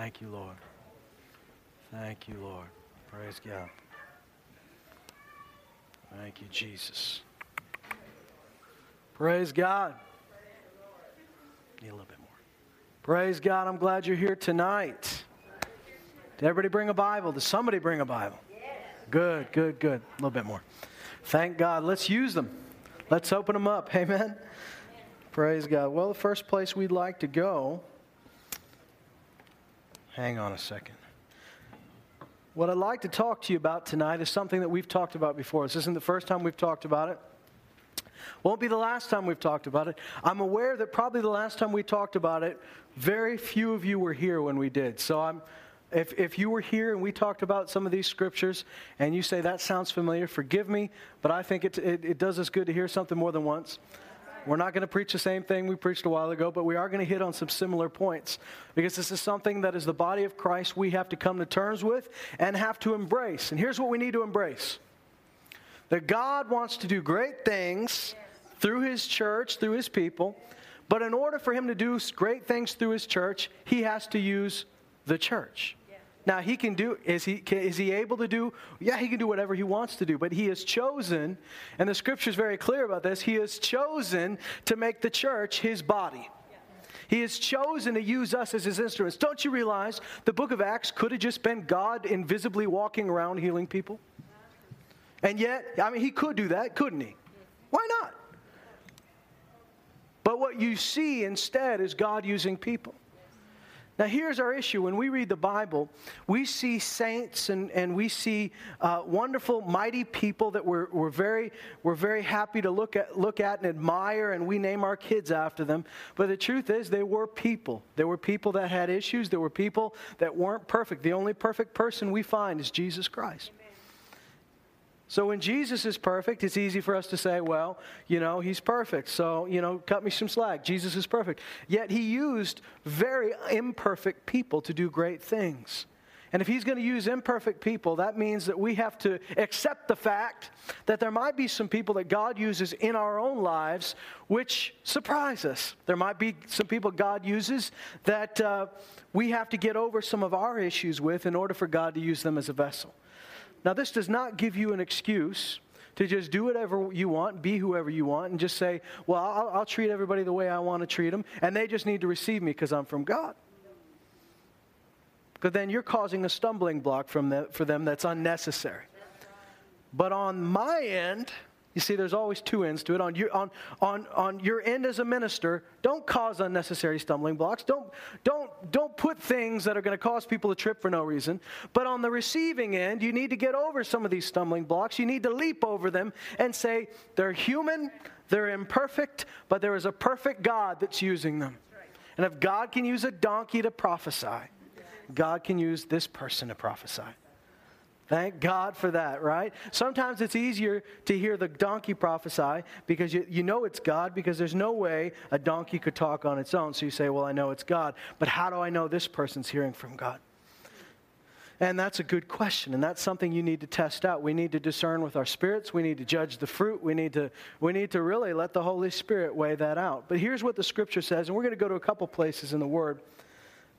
Thank you, Lord. Thank you, Lord. Praise God. Thank you, Jesus. Praise God. Need a little bit more. Praise God. I'm glad you're here tonight. Did everybody bring a Bible? Did somebody bring a Bible? Good, good, good. A little bit more. Thank God. Let's use them. Let's open them up. Amen. Praise God. Well, the first place we'd like to go, hang on a second. What I'd like to talk to you about tonight is something that we've talked about before. This isn't the first time we've talked about it. Won't be the last time we've talked about it. I'm aware that probably the last time we talked about it, very few of you were here when we did. So I'm, if, if you were here and we talked about some of these scriptures and you say that sounds familiar, forgive me, but I think it, it, it does us good to hear something more than once. We're not going to preach the same thing we preached a while ago, but we are going to hit on some similar points because this is something that, as the body of Christ, we have to come to terms with and have to embrace. And here's what we need to embrace that God wants to do great things through His church, through His people, but in order for Him to do great things through His church, He has to use the church. Now he can do is he is he able to do yeah he can do whatever he wants to do but he has chosen and the scripture is very clear about this he has chosen to make the church his body. He has chosen to use us as his instruments. Don't you realize the book of Acts could have just been God invisibly walking around healing people? And yet, I mean, he could do that, couldn't he? Why not? But what you see instead is God using people. Now, here's our issue. When we read the Bible, we see saints and, and we see uh, wonderful, mighty people that we're, we're, very, we're very happy to look at, look at and admire, and we name our kids after them. But the truth is, they were people. There were people that had issues, there were people that weren't perfect. The only perfect person we find is Jesus Christ. So when Jesus is perfect, it's easy for us to say, well, you know, he's perfect. So, you know, cut me some slack. Jesus is perfect. Yet he used very imperfect people to do great things. And if he's going to use imperfect people, that means that we have to accept the fact that there might be some people that God uses in our own lives which surprise us. There might be some people God uses that uh, we have to get over some of our issues with in order for God to use them as a vessel. Now, this does not give you an excuse to just do whatever you want, be whoever you want, and just say, well, I'll, I'll treat everybody the way I want to treat them, and they just need to receive me because I'm from God. Because then you're causing a stumbling block from the, for them that's unnecessary. But on my end, you see, there's always two ends to it. On your, on, on, on your end as a minister, don't cause unnecessary stumbling blocks. Don't, don't, don't put things that are going to cause people to trip for no reason. But on the receiving end, you need to get over some of these stumbling blocks. You need to leap over them and say, they're human, they're imperfect, but there is a perfect God that's using them. And if God can use a donkey to prophesy, God can use this person to prophesy. Thank God for that, right? Sometimes it's easier to hear the donkey prophesy because you, you know it's God because there's no way a donkey could talk on its own. So you say, Well, I know it's God, but how do I know this person's hearing from God? And that's a good question, and that's something you need to test out. We need to discern with our spirits. We need to judge the fruit. We need to, we need to really let the Holy Spirit weigh that out. But here's what the scripture says, and we're going to go to a couple places in the Word.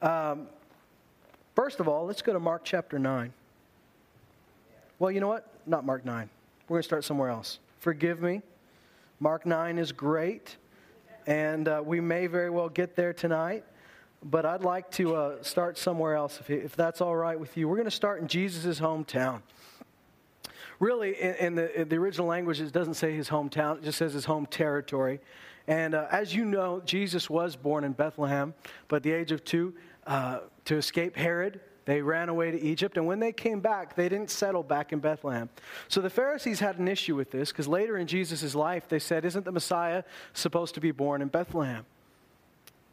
Um, first of all, let's go to Mark chapter 9. Well, you know what? Not Mark 9. We're going to start somewhere else. Forgive me. Mark 9 is great, and uh, we may very well get there tonight, but I'd like to uh, start somewhere else if, if that's all right with you. We're going to start in Jesus' hometown. Really, in, in, the, in, the, original language, it doesn't say his hometown, it just says his home territory. And uh, as you know, Jesus was born in Bethlehem, but at the age of two, uh, to escape Herod, they ran away to Egypt, and when they came back, they didn't settle back in Bethlehem. So the Pharisees had an issue with this because later in Jesus' life, they said, Isn't the Messiah supposed to be born in Bethlehem?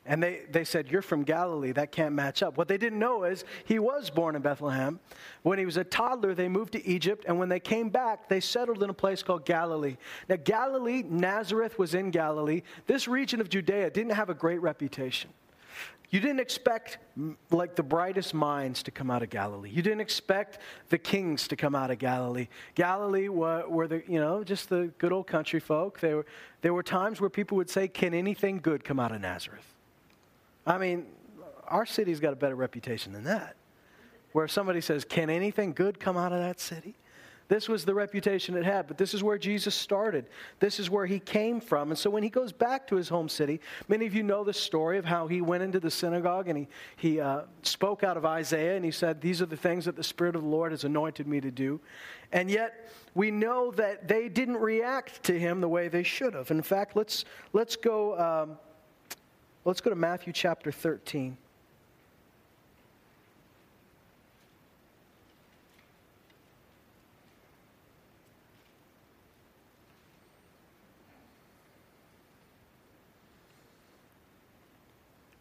And they, they said, You're from Galilee. That can't match up. What they didn't know is he was born in Bethlehem. When he was a toddler, they moved to Egypt. And when they came back, they settled in a place called Galilee. Now, Galilee, Nazareth was in Galilee. This region of Judea didn't have a great reputation. You didn't expect mm, like the brightest minds to come out of Galilee. You didn't expect the kings to come out of Galilee. Galilee were, were the, you know, just the good old country folk. There were, there were times where people would say, Can anything good come out of Nazareth? I mean, our city's got a better reputation than that. Where if somebody says, Can anything good come out of that city? This was the reputation it had, but this is where Jesus started. This is where he came from. And so when he goes back to his home city, many of you know the story of how he went into the synagogue and he, he uh, spoke out of Isaiah and he said, These are the things that the Spirit of the Lord has anointed me to do. And yet, we know that they didn't react to him the way they should have. In fact, let's, let's, go, um, let's go to Matthew chapter 13.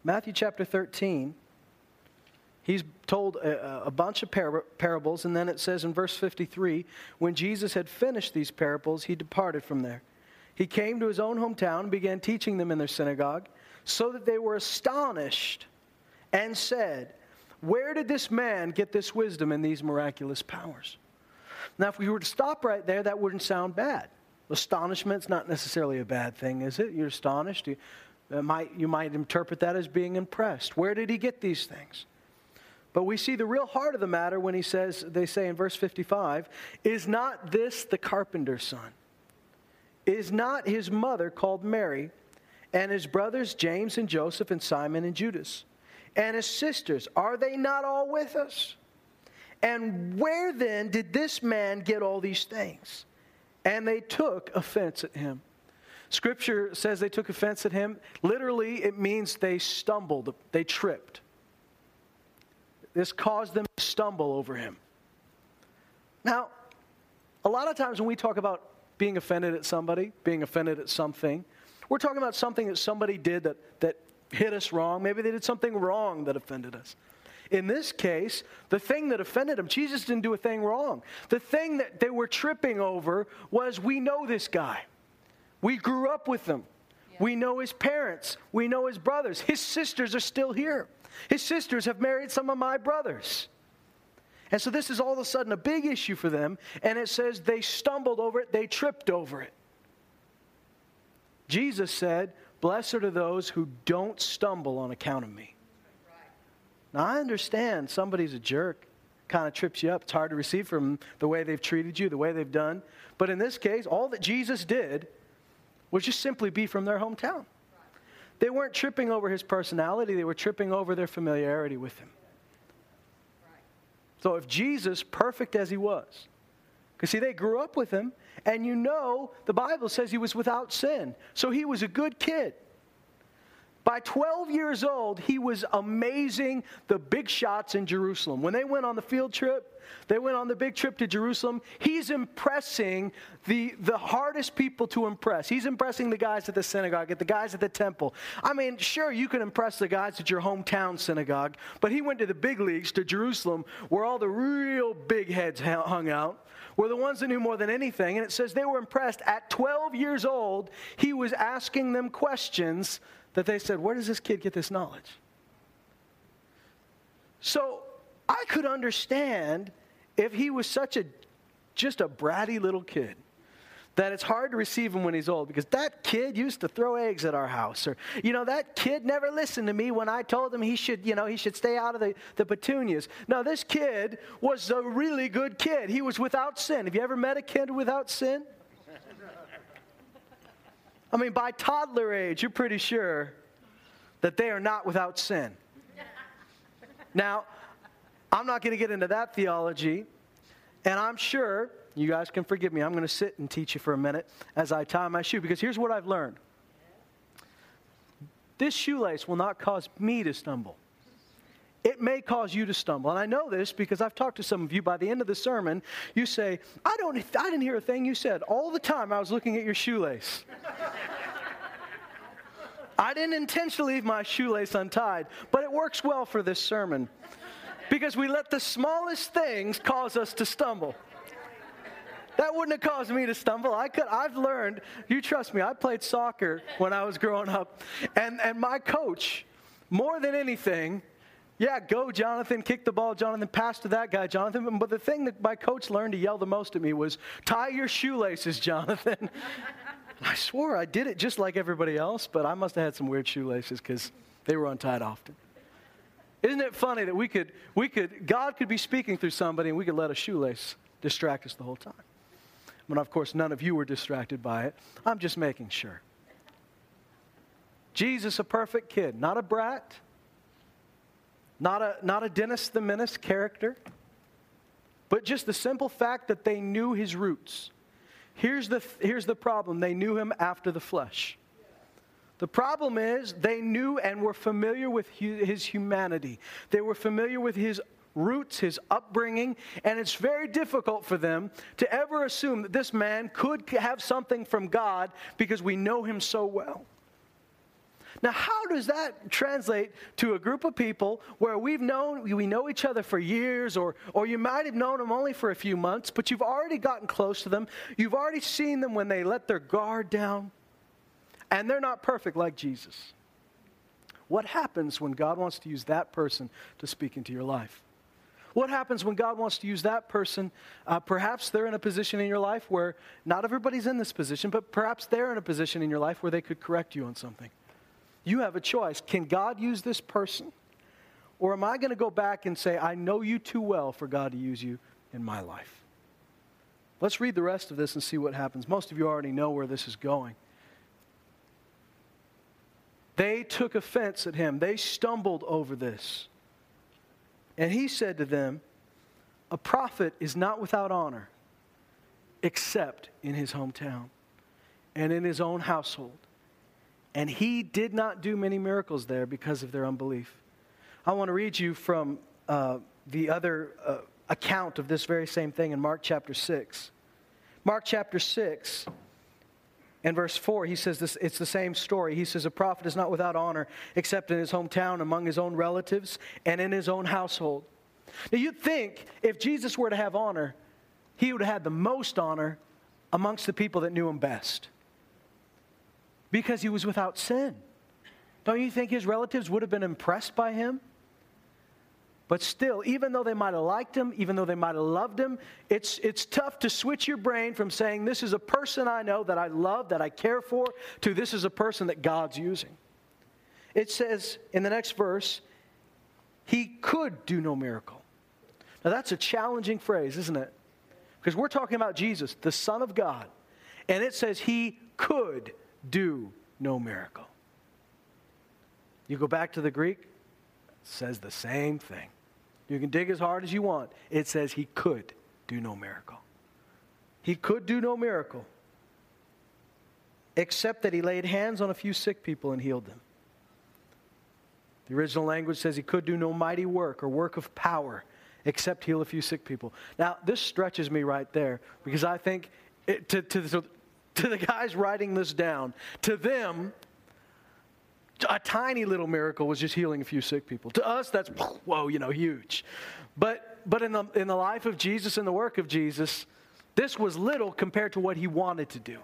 Matthew chapter 13, he's told a, a bunch of par- parables, and then it says in verse 53 when Jesus had finished these parables, he departed from there. He came to his own hometown and began teaching them in their synagogue, so that they were astonished and said, Where did this man get this wisdom and these miraculous powers? Now, if we were to stop right there, that wouldn't sound bad. Astonishment's not necessarily a bad thing, is it? You're astonished. You, Uh, might, you might interpret that as being impressed. Where did he get these things? But we see the real heart of the matter when he says, they say in verse 55, is not this the carpenter's son? Is not his mother called Mary, and his brothers James and Joseph and Simon and Judas? And his sisters, are they not all with us? And where then did this man get all these things? And they took offense at him. Scripture says they took offense at him. Literally, it means they stumbled, they tripped. This caused them to stumble over him. Now, a lot of times when we talk about being offended at somebody, being offended at something, we're talking about something that somebody did that, that hit us wrong. Maybe they did something wrong that offended us. In this case, the thing that offended him, Jesus didn't do a thing wrong. The thing that they were tripping over was we know this guy. We grew up with him. Yeah. We know his parents. We know his brothers. His sisters are still here. His sisters have married some of my brothers. And so this is all of a sudden a big issue for them. And it says they stumbled over it, they tripped over it. Jesus said, Blessed are those who don't stumble on account of me. Now, I understand somebody's a jerk, kind of trips you up. It's hard to receive from the way they've treated you, the way they've done. But in this case, all that Jesus did would just simply be from their hometown. They weren't tripping over his personality, they were tripping over their familiarity with him. So if Jesus, perfect as he was, because see, they grew up with him, and you know the Bible says he was without sin. So he was a good kid. By 12 years old, he was amazing the big shots in Jerusalem. When they went on the field trip, they went on the big trip to Jerusalem. He's impressing the, the hardest people to impress. He's impressing the guys at the synagogue, at the guys at the temple. I mean, sure, you can impress the guys at your hometown synagogue, but he went to the big leagues, to Jerusalem, where all the real big heads hung out were the ones that knew more than anything. And it says they were impressed. At 12 years old, he was asking them questions that they said, Where does this kid get this knowledge? So I could understand if he was such a just a bratty little kid that it's hard to receive him when he's old because that kid used to throw eggs at our house or you know that kid never listened to me when i told him he should you know he should stay out of the, the petunias. No this kid was a really good kid. He was without sin. Have you ever met a kid without sin? I mean, by toddler age, you're pretty sure that they are not without sin. Now, I'm not going to get into that theology, and I'm sure you guys can forgive me. I'm going to sit and teach you for a minute as I tie my shoe because here's what I've learned this shoelace will not cause me to stumble it may cause you to stumble. And I know this because I've talked to some of you. By the end of the sermon, you say, I, don't, I didn't hear a thing you said. All the time I was looking at your shoelace. I didn't intentionally leave my shoelace untied, but it works well for this sermon because we let the smallest things cause us to stumble. That wouldn't have caused me to stumble. I could, I've learned, you trust me, I played soccer when I was growing up, and, and my coach, more than anything, yeah, go, Jonathan, kick the ball, Jonathan, pass to that guy, Jonathan. But the thing that my coach learned to yell the most at me was, tie your shoelaces, Jonathan. I swore I did it just like everybody else, but I must have had some weird shoelaces because they were untied often. Isn't it funny that we could, we could, God could be speaking through somebody and we could let a shoelace distract us the whole time? But of course, none of you were distracted by it. I'm just making sure. Jesus, a perfect kid, not a brat, not a, not a Dennis the Menace character, but just the simple fact that they knew his roots. Here's the, here's the problem they knew him after the flesh. The problem is they knew and were familiar with his humanity. They were familiar with his roots, his upbringing, and it's very difficult for them to ever assume that this man could have something from God because we know him so well. Now, how does that translate to a group of people where we've known, we know each other for years, or, or you might have known them only for a few months, but you've already gotten close to them? You've already seen them when they let their guard down, and they're not perfect like Jesus. What happens when God wants to use that person to speak into your life? What happens when God wants to use that person? Uh, perhaps they're in a position in your life where not everybody's in this position, but perhaps they're in a position in your life where they could correct you on something. You have a choice. Can God use this person? Or am I going to go back and say, I know you too well for God to use you in my life? Let's read the rest of this and see what happens. Most of you already know where this is going. They took offense at him, they stumbled over this. And he said to them, A prophet is not without honor except in his hometown and in his own household. And he did not do many miracles there because of their unbelief. I want to read you from uh, the other uh, account of this very same thing in Mark chapter 6. Mark chapter 6 and verse 4, he says this, it's the same story. He says, A prophet is not without honor except in his hometown, among his own relatives, and in his own household. Now, you'd think if Jesus were to have honor, he would have had the most honor amongst the people that knew him best because he was without sin. Don't you think his relatives would have been impressed by him? But still, even though they might have liked him, even though they might have loved him, it's, it's tough to switch your brain from saying, This is a person I know that I love, that I care for, to this is a person that God's using. It says in the next verse, He could do no miracle. Now, that's a challenging phrase, isn't it? Because we're talking about Jesus, the Son of God, and it says He could do no miracle. You go back to the Greek, says the same thing. You can dig as hard as you want. It says he could do no miracle. He could do no miracle, except that he laid hands on a few sick people and healed them. The original language says he could do no mighty work or work of power except heal a few sick people. Now, this stretches me right there because I think it, to, to, to the guys writing this down, to them, a tiny little miracle was just healing a few sick people. To us, that's, whoa, you know, huge. But, but in, the, in the life of Jesus and the work of Jesus, this was little compared to what he wanted to do.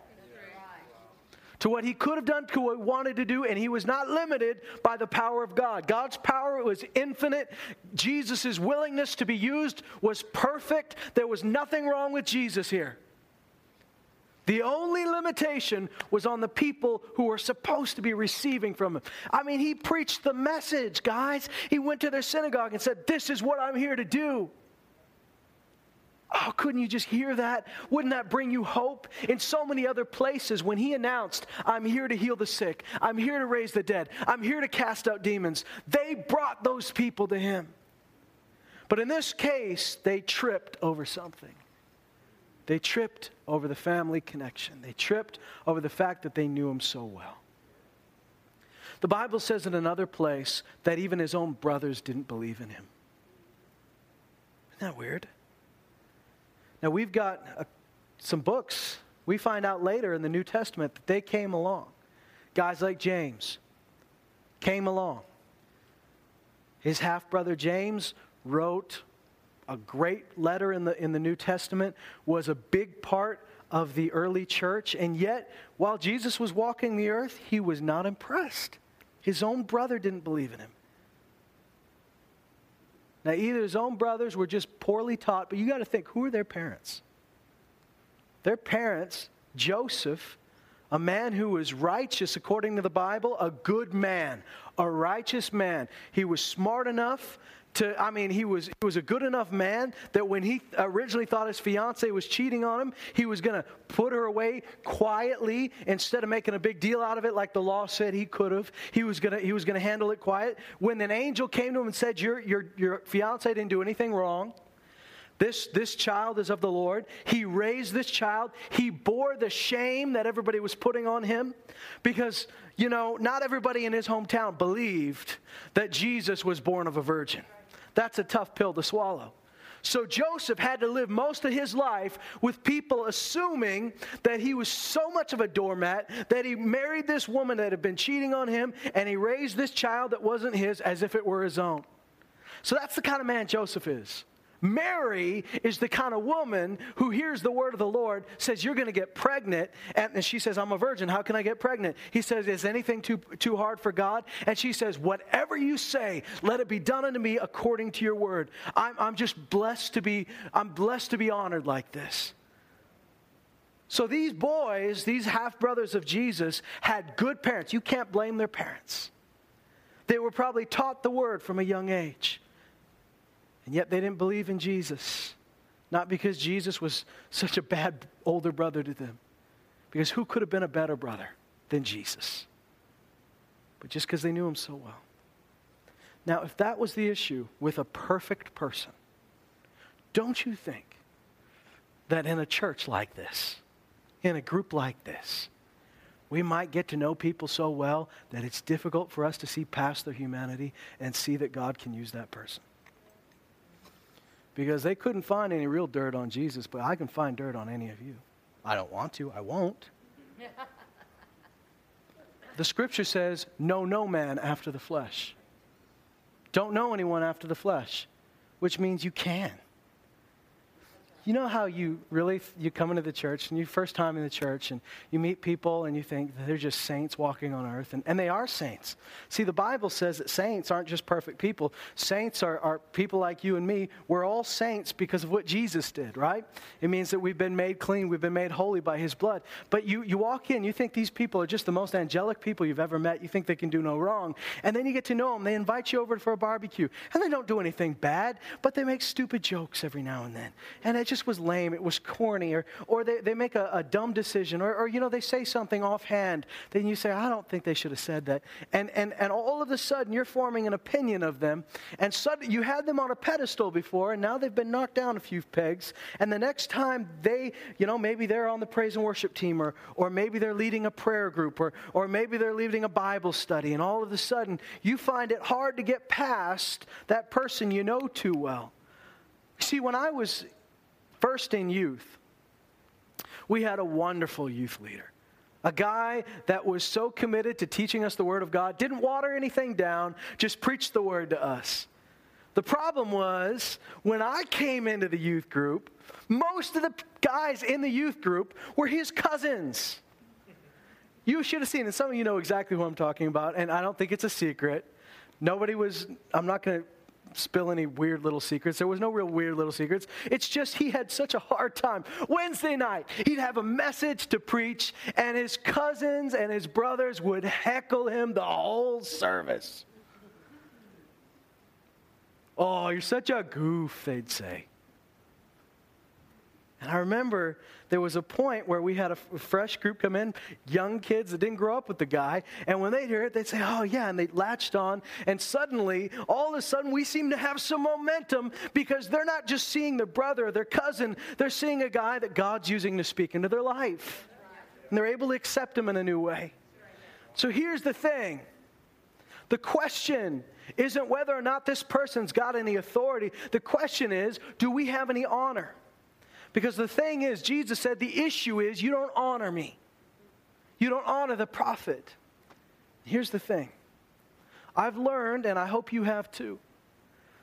To what he could have done, to what he wanted to do, and he was not limited by the power of God. God's power was infinite. Jesus' willingness to be used was perfect. There was nothing wrong with Jesus here. The only limitation was on the people who were supposed to be receiving from him. I mean, he preached the message, guys. He went to their synagogue and said, This is what I'm here to do. Oh, couldn't you just hear that? Wouldn't that bring you hope? In so many other places, when he announced, I'm here to heal the sick, I'm here to raise the dead, I'm here to cast out demons, they brought those people to him. But in this case, they tripped over something. They tripped over the family connection. They tripped over the fact that they knew him so well. The Bible says in another place that even his own brothers didn't believe in him. Isn't that weird? Now, we've got uh, some books. We find out later in the New Testament that they came along. Guys like James came along. His half brother James wrote a great letter in the, in the New Testament, was a big part of the early church. And yet, while Jesus was walking the earth, he was not impressed. His own brother didn't believe in him. Now, either his own brothers were just poorly taught, but you got to think who are their parents? Their parents, Joseph, a man who was righteous according to the Bible, a good man, a righteous man. He was smart enough to, I mean, he was, he was a good enough man that when he originally thought his fiance was cheating on him, he was going to put her away quietly instead of making a big deal out of it like the law said he could have. He was going to, handle it quiet. When an angel came to him and said, your, your, your fiance didn't do anything wrong, this, this child is of the Lord. He raised this child. He bore the shame that everybody was putting on him because, you know, not everybody in his hometown believed that Jesus was born of a virgin. That's a tough pill to swallow. So Joseph had to live most of his life with people assuming that he was so much of a doormat that he married this woman that had been cheating on him and he raised this child that wasn't his as if it were his own. So that's the kind of man Joseph is. Mary is the kind of woman who hears the word of the Lord, says, You're going to get pregnant. And she says, I'm a virgin. How can I get pregnant? He says, Is anything too, too hard for God? And she says, Whatever you say, let it be done unto me according to your word. I'm, I'm just blessed to be, I'm blessed to be honored like this. So these boys, these half brothers of Jesus, had good parents. You can't blame their parents. They were probably taught the word from a young age. And yet they didn't believe in Jesus. Not because Jesus was such a bad older brother to them, because who could have been a better brother than Jesus? But just because they knew him so well. Now, if that was the issue with a perfect person, don't you think that in a church like this, in a group like this, we might get to know people so well that it's difficult for us to see past their humanity and see that God can use that person? Because they couldn't find any real dirt on Jesus, but I can find dirt on any of you. I don't want to, I won't. the scripture says, Know no man after the flesh. Don't know anyone after the flesh, which means you can. You know how you really you come into the church and you first time in the church and you meet people and you think they're just saints walking on earth and, and they are saints. See, the Bible says that saints aren't just perfect people. Saints are, are people like you and me. We're all saints because of what Jesus did, right? It means that we've been made clean, we've been made holy by his blood. But you, you walk in, you think these people are just the most angelic people you've ever met. You think they can do no wrong. And then you get to know them. They invite you over for a barbecue. And they don't do anything bad, but they make stupid jokes every now and then. And it just just was lame, it was corny, or, or they, they make a, a dumb decision, or, or, you know, they say something offhand, then you say, I don't think they should have said that. And, and, and all of a sudden, you're forming an opinion of them, and suddenly you had them on a pedestal before, and now they've been knocked down a few pegs, and the next time they, you know, maybe they're on the praise and worship team, or, or maybe they're leading a prayer group, or, or maybe they're leading a Bible study, and all of a sudden, you find it hard to get past that person you know too well. See, when I was First, in youth, we had a wonderful youth leader. A guy that was so committed to teaching us the Word of God, didn't water anything down, just preached the Word to us. The problem was when I came into the youth group, most of the guys in the youth group were his cousins. You should have seen, and some of you know exactly who I'm talking about, and I don't think it's a secret. Nobody was, I'm not going to spill any weird little secrets. There was no real weird little secrets. It's just he had such a hard time. Wednesday night, he'd have a message to preach, and his cousins and his brothers would heckle him the whole service. Oh, you're such a goof, they'd say. And I remember there was a point where we had a fresh group come in, young kids that didn't grow up with the guy, and when they'd hear it, they'd say, Oh, yeah, and they latched on. And suddenly, all of a sudden, we seem to have some momentum because they're not just seeing their brother, their cousin, they're seeing a guy that God's using to speak into their life. And they're able to accept him in a new way. So here's the thing the question isn't whether or not this person's got any authority, the question is, do we have any honor? Because the thing is, Jesus said, the issue is you don't honor me. You don't honor the prophet. Here's the thing I've learned, and I hope you have too,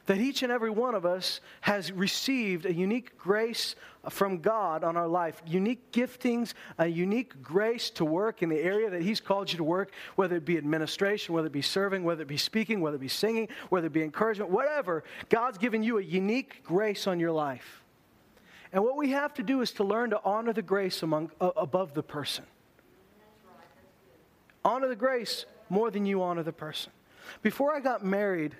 that each and every one of us has received a unique grace from God on our life, unique giftings, a unique grace to work in the area that He's called you to work, whether it be administration, whether it be serving, whether it be speaking, whether it be singing, whether it be encouragement, whatever. God's given you a unique grace on your life. And what we have to do is to learn to honor the grace among, uh, above the person. Honor the grace more than you honor the person. Before I got married,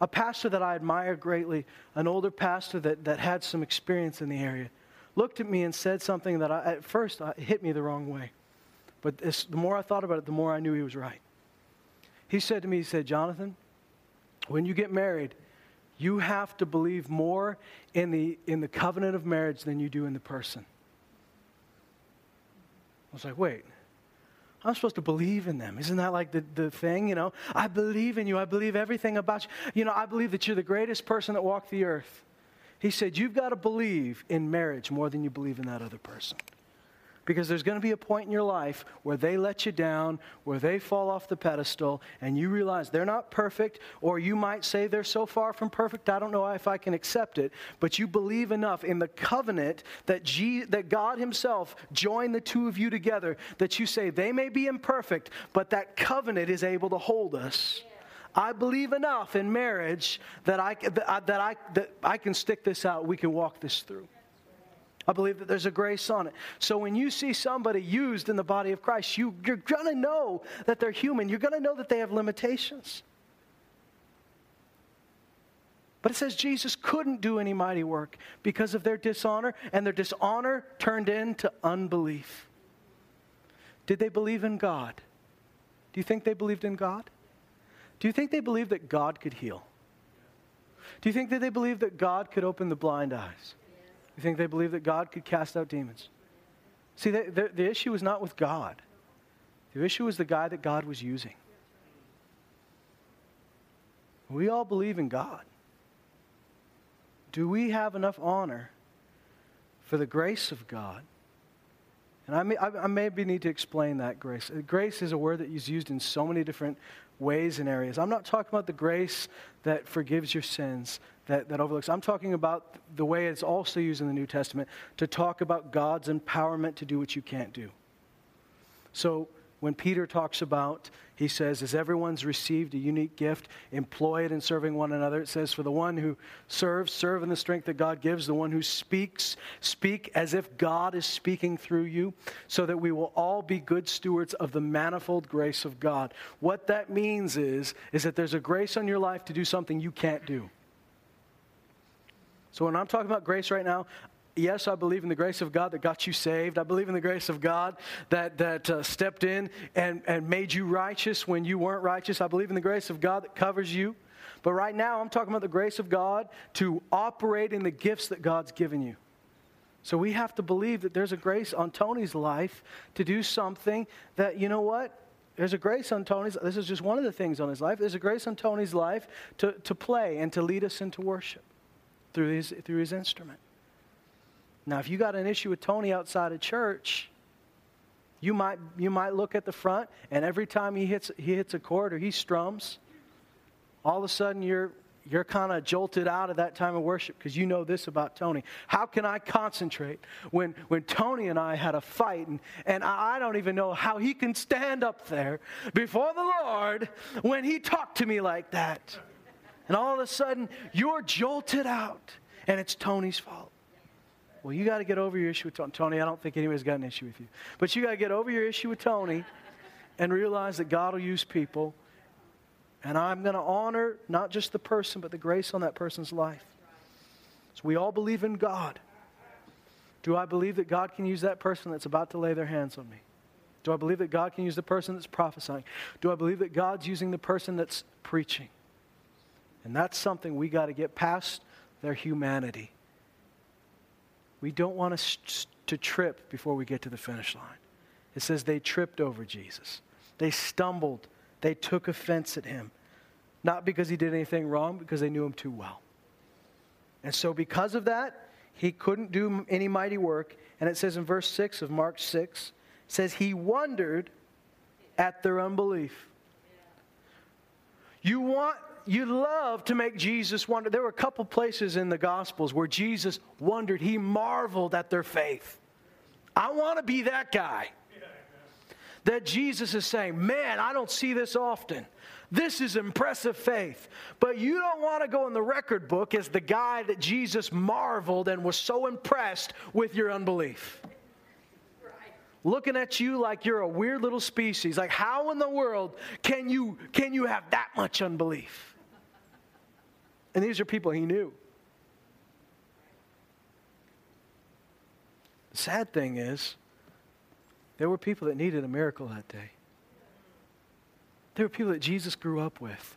a pastor that I admired greatly, an older pastor that, that had some experience in the area, looked at me and said something that I, at first uh, hit me the wrong way. But this, the more I thought about it, the more I knew he was right. He said to me, he said, Jonathan, when you get married, you have to believe more in the, in the covenant of marriage than you do in the person. I was like, wait, I'm supposed to believe in them. Isn't that like the, the thing, you know? I believe in you. I believe everything about you. You know, I believe that you're the greatest person that walked the earth. He said, You've got to believe in marriage more than you believe in that other person. Because there's going to be a point in your life where they let you down, where they fall off the pedestal, and you realize they're not perfect, or you might say they're so far from perfect, I don't know if I can accept it, but you believe enough in the covenant that, G- that God Himself joined the two of you together that you say they may be imperfect, but that covenant is able to hold us. I believe enough in marriage that I, that I, that I, that I can stick this out. We can walk this through. I believe that there's a grace on it. So when you see somebody used in the body of Christ, you, you're going to know that they're human. You're going to know that they have limitations. But it says Jesus couldn't do any mighty work because of their dishonor, and their dishonor turned into unbelief. Did they believe in God? Do you think they believed in God? Do you think they believed that God could heal? Do you think that they believed that God could open the blind eyes? You think they believed that God could cast out demons? See, the, the, the issue was not with God. The issue was the guy that God was using. We all believe in God. Do we have enough honor for the grace of God? And I, may, I, I maybe need to explain that grace. Grace is a word that is used in so many different ways and areas. I'm not talking about the grace that forgives your sins, that, that overlooks. I'm talking about the way it's also used in the New Testament to talk about God's empowerment to do what you can't do. So when Peter talks about, he says, as everyone's received a unique gift, employ it in serving one another. It says, for the one who serves, serve in the strength that God gives. The one who speaks, speak as if God is speaking through you, so that we will all be good stewards of the manifold grace of God. What that means is, is that there's a grace on your life to do something you can't do. So when I'm talking about grace right now, yes, I believe in the grace of God that got you saved. I believe in the grace of God that, that uh, stepped in and, and made you righteous when you weren't righteous. I believe in the grace of God that covers you. But right now, I'm talking about the grace of God to operate in the gifts that God's given you. So we have to believe that there's a grace on Tony's life to do something that, you know what? There's a grace on Tony's, this is just one of the things on his life. There's a grace on Tony's life to, to play and to lead us into worship through his, through his instrument. Now, if you got an issue with Tony outside of church, you might, you might look at the front, and every time he hits, he hits a chord or he strums, all of a sudden you're, you're kind of jolted out of that time of worship because you know this about Tony. How can I concentrate when, when Tony and I had a fight and, and I don't even know how he can stand up there before the Lord when he talked to me like that? And all of a sudden you're jolted out and it's Tony's fault. Well, you got to get over your issue with Tony. Tony, I don't think anybody's got an issue with you. But you got to get over your issue with Tony and realize that God will use people. And I'm going to honor not just the person, but the grace on that person's life. So we all believe in God. Do I believe that God can use that person that's about to lay their hands on me? Do I believe that God can use the person that's prophesying? Do I believe that God's using the person that's preaching? And that's something we got to get past their humanity we don't want to, to trip before we get to the finish line. It says they tripped over Jesus. They stumbled. They took offense at him. Not because he did anything wrong, because they knew him too well. And so, because of that, he couldn't do any mighty work. And it says in verse 6 of Mark 6, says he wondered at their unbelief. You want you love to make Jesus wonder. There were a couple places in the Gospels where Jesus wondered, he marveled at their faith. I want to be that guy. That Jesus is saying, Man, I don't see this often. This is impressive faith. But you don't want to go in the record book as the guy that Jesus marveled and was so impressed with your unbelief. Looking at you like you're a weird little species. Like, how in the world can you, can you have that much unbelief? And these are people he knew. The sad thing is, there were people that needed a miracle that day. There were people that Jesus grew up with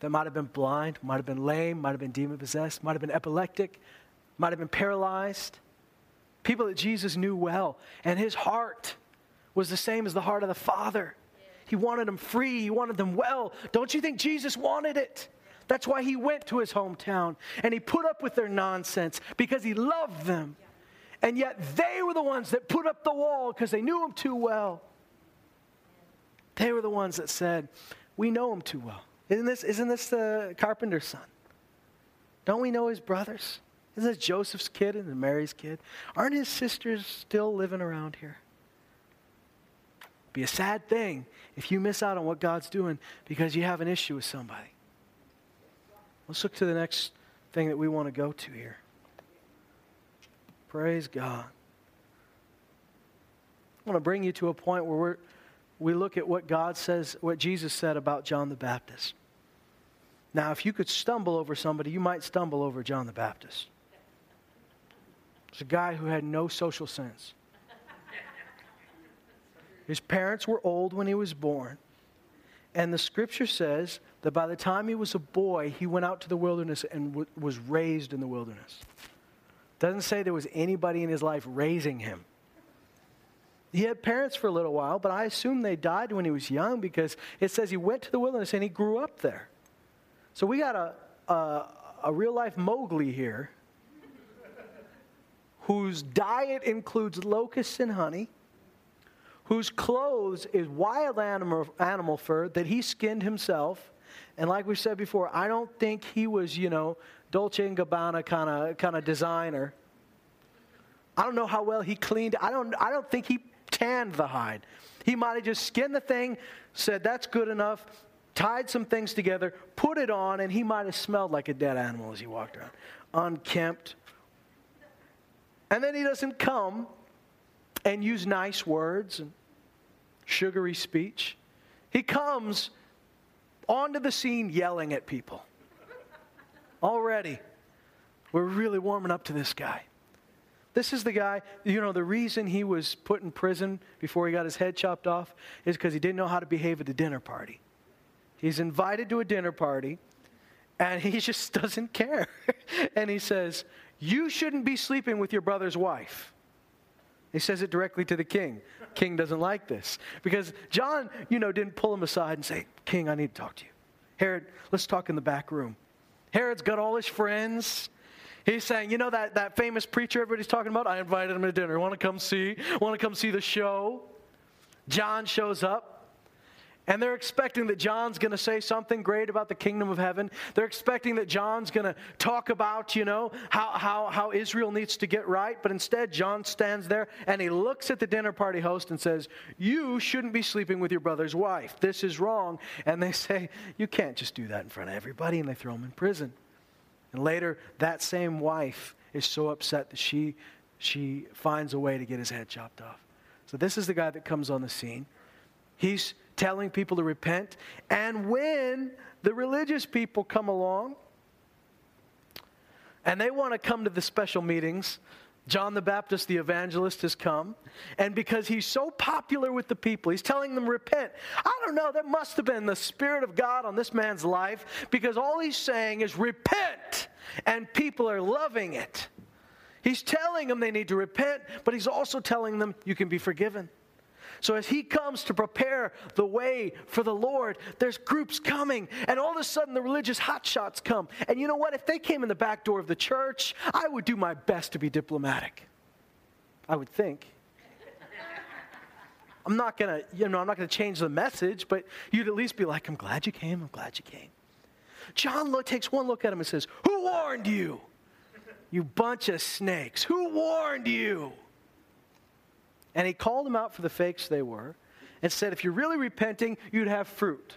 that might have been blind, might have been lame, might have been demon possessed, might have been epileptic, might have been paralyzed. People that Jesus knew well. And his heart was the same as the heart of the Father. He wanted them free, he wanted them well. Don't you think Jesus wanted it? That's why he went to his hometown and he put up with their nonsense because he loved them. And yet they were the ones that put up the wall because they knew him too well. They were the ones that said, We know him too well. Isn't this, isn't this the carpenter's son? Don't we know his brothers? Isn't this Joseph's kid and Mary's kid? Aren't his sisters still living around here? Be a sad thing if you miss out on what God's doing because you have an issue with somebody. Let's look to the next thing that we want to go to here. Praise God. I want to bring you to a point where we're, we look at what God says, what Jesus said about John the Baptist. Now, if you could stumble over somebody, you might stumble over John the Baptist. It's a guy who had no social sense. His parents were old when he was born. And the scripture says that by the time he was a boy, he went out to the wilderness and w- was raised in the wilderness. Doesn't say there was anybody in his life raising him. He had parents for a little while, but I assume they died when he was young because it says he went to the wilderness and he grew up there. So we got a, a, a real life Mowgli here whose diet includes locusts and honey, whose clothes is wild animal, animal fur that he skinned himself. And like we said before, I don't think he was, you know, Dolce and Gabbana kind of kind of designer. I don't know how well he cleaned. I don't I don't think he tanned the hide. He might have just skinned the thing, said that's good enough, tied some things together, put it on, and he might have smelled like a dead animal as he walked around. Unkempt. And then he doesn't come and use nice words and sugary speech. He comes onto the scene yelling at people. Already, we're really warming up to this guy. This is the guy, you know, the reason he was put in prison before he got his head chopped off is because he didn't know how to behave at a dinner party. He's invited to a dinner party and he just doesn't care. and he says, You shouldn't be sleeping with your brother's wife. He says it directly to the king. King doesn't like this because John, you know, didn't pull him aside and say, King, I need to talk to you. Herod, let's talk in the back room. Herod's got all his friends. He's saying, you know that, that famous preacher everybody's talking about? I invited him to dinner. Want to come see? Want to come see the show? John shows up. And they're expecting that John's going to say something great about the kingdom of heaven. They're expecting that John's going to talk about, you know, how, how, how Israel needs to get right. But instead, John stands there and he looks at the dinner party host and says, You shouldn't be sleeping with your brother's wife. This is wrong. And they say, You can't just do that in front of everybody. And they throw him in prison. And later, that same wife is so upset that she, she finds a way to get his head chopped off. So, this is the guy that comes on the scene. He's telling people to repent. And when the religious people come along and they want to come to the special meetings, John the Baptist, the evangelist, has come. And because he's so popular with the people, he's telling them, repent. I don't know, there must have been the Spirit of God on this man's life because all he's saying is, repent. And people are loving it. He's telling them they need to repent, but he's also telling them you can be forgiven. So as he comes to prepare the way for the Lord, there's groups coming, and all of a sudden the religious hotshots come. And you know what? If they came in the back door of the church, I would do my best to be diplomatic. I would think. I'm not gonna, you know, I'm not gonna change the message, but you'd at least be like, I'm glad you came, I'm glad you came. John takes one look at him and says, Who warned you? You bunch of snakes. Who warned you? And he called them out for the fakes they were and said, if you're really repenting, you'd have fruit.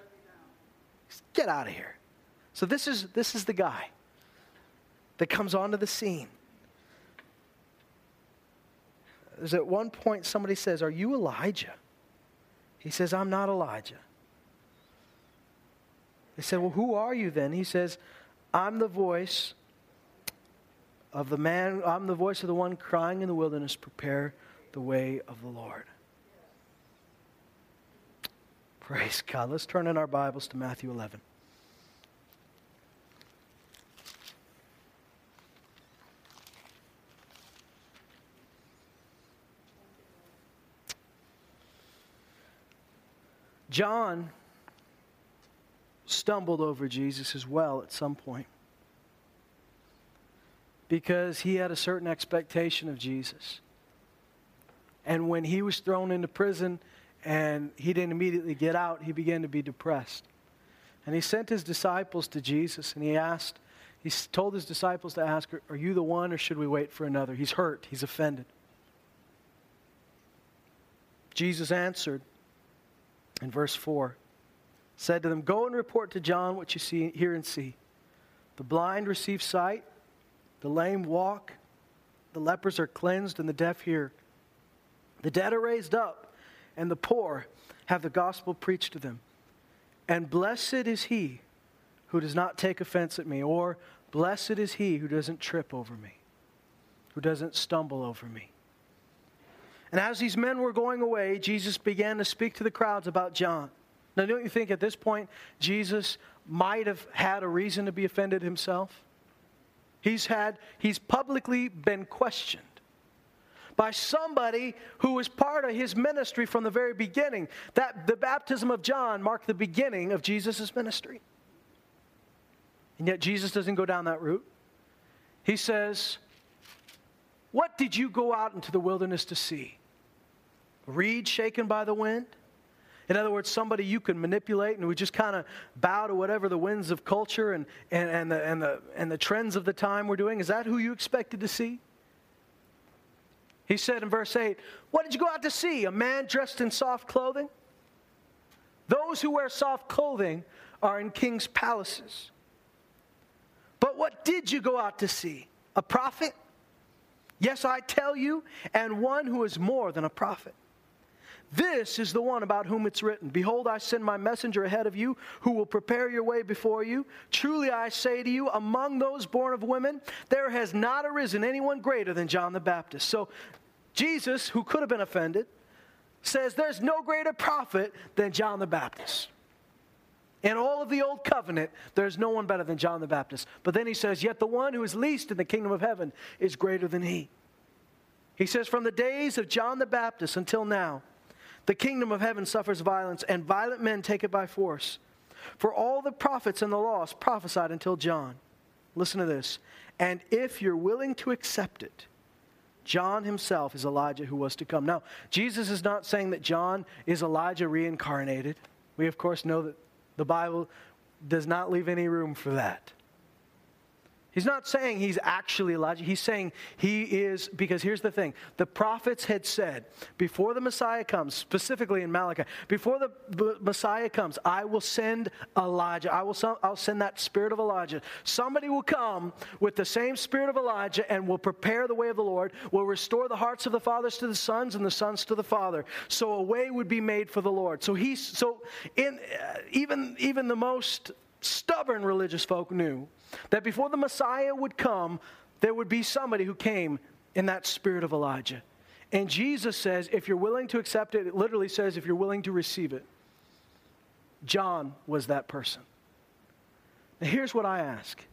Get out of here. So this is, this is the guy that comes onto the scene. is at one point somebody says, Are you Elijah? He says, I'm not Elijah. They said, Well, who are you then? He says, I'm the voice of the man, I'm the voice of the one crying in the wilderness, prepare the way of the Lord. Praise God. Let's turn in our Bibles to Matthew 11. John stumbled over Jesus as well at some point because he had a certain expectation of Jesus. And when he was thrown into prison and he didn't immediately get out, he began to be depressed. And he sent his disciples to Jesus and he asked, he told his disciples to ask, Are you the one or should we wait for another? He's hurt, he's offended. Jesus answered, in verse 4 said to them, Go and report to John what you see, hear and see. The blind receive sight, the lame walk, the lepers are cleansed, and the deaf hear. The dead are raised up, and the poor have the gospel preached to them. And blessed is he who does not take offense at me, or blessed is he who doesn't trip over me, who doesn't stumble over me. And as these men were going away, Jesus began to speak to the crowds about John. Now, don't you think at this point Jesus might have had a reason to be offended himself? He's had, he's publicly been questioned by somebody who was part of his ministry from the very beginning. That the baptism of John marked the beginning of Jesus' ministry. And yet Jesus doesn't go down that route. He says, What did you go out into the wilderness to see? reed shaken by the wind? In other words, somebody you can manipulate and we just kind of bow to whatever the winds of culture and, and, and, the, and, the, and the trends of the time were doing. Is that who you expected to see? He said in verse 8, What did you go out to see? A man dressed in soft clothing? Those who wear soft clothing are in king's palaces. But what did you go out to see? A prophet? Yes, I tell you, and one who is more than a prophet. This is the one about whom it's written Behold, I send my messenger ahead of you who will prepare your way before you. Truly I say to you, among those born of women, there has not arisen anyone greater than John the Baptist. So Jesus, who could have been offended, says there's no greater prophet than John the Baptist. In all of the old covenant, there's no one better than John the Baptist. But then he says, Yet the one who is least in the kingdom of heaven is greater than he. He says, From the days of John the Baptist until now, the kingdom of heaven suffers violence, and violent men take it by force. For all the prophets and the laws prophesied until John. Listen to this. And if you're willing to accept it, John himself is Elijah who was to come. Now, Jesus is not saying that John is Elijah reincarnated. We, of course, know that the Bible does not leave any room for that. He's not saying he's actually Elijah. He's saying he is, because here's the thing the prophets had said, before the Messiah comes, specifically in Malachi, before the Messiah comes, I will send Elijah. I will I'll send that spirit of Elijah. Somebody will come with the same spirit of Elijah and will prepare the way of the Lord, will restore the hearts of the fathers to the sons and the sons to the father. So a way would be made for the Lord. So he's, so in, uh, even, even the most stubborn religious folk knew that before the Messiah would come, there would be somebody who came in that spirit of Elijah. And Jesus says, if you're willing to accept it, it literally says, if you're willing to receive it. John was that person. Now, here's what I ask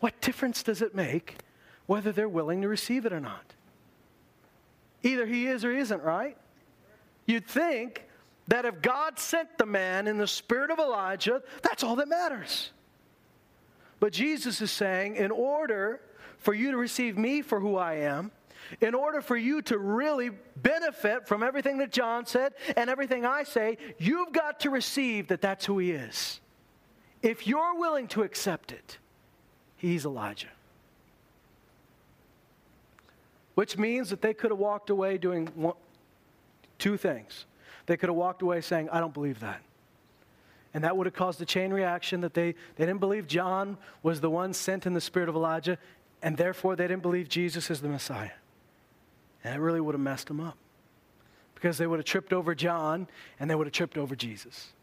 What difference does it make whether they're willing to receive it or not? Either he is or he isn't, right? You'd think that if God sent the man in the spirit of Elijah, that's all that matters. But Jesus is saying, in order for you to receive me for who I am, in order for you to really benefit from everything that John said and everything I say, you've got to receive that that's who he is. If you're willing to accept it, he's Elijah. Which means that they could have walked away doing one, two things. They could have walked away saying, I don't believe that. And that would have caused a chain reaction that they, they didn't believe John was the one sent in the spirit of Elijah, and therefore they didn't believe Jesus is the Messiah. And it really would have messed them up because they would have tripped over John and they would have tripped over Jesus.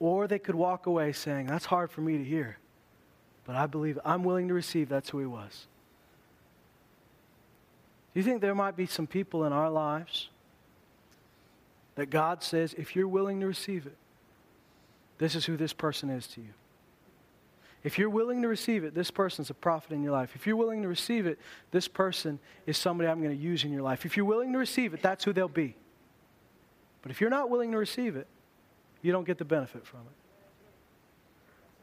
Or they could walk away saying, That's hard for me to hear, but I believe I'm willing to receive that's who he was. Do you think there might be some people in our lives that God says, if you're willing to receive it, this is who this person is to you? If you're willing to receive it, this person's a prophet in your life. If you're willing to receive it, this person is somebody I'm going to use in your life. If you're willing to receive it, that's who they'll be. But if you're not willing to receive it, you don't get the benefit from it.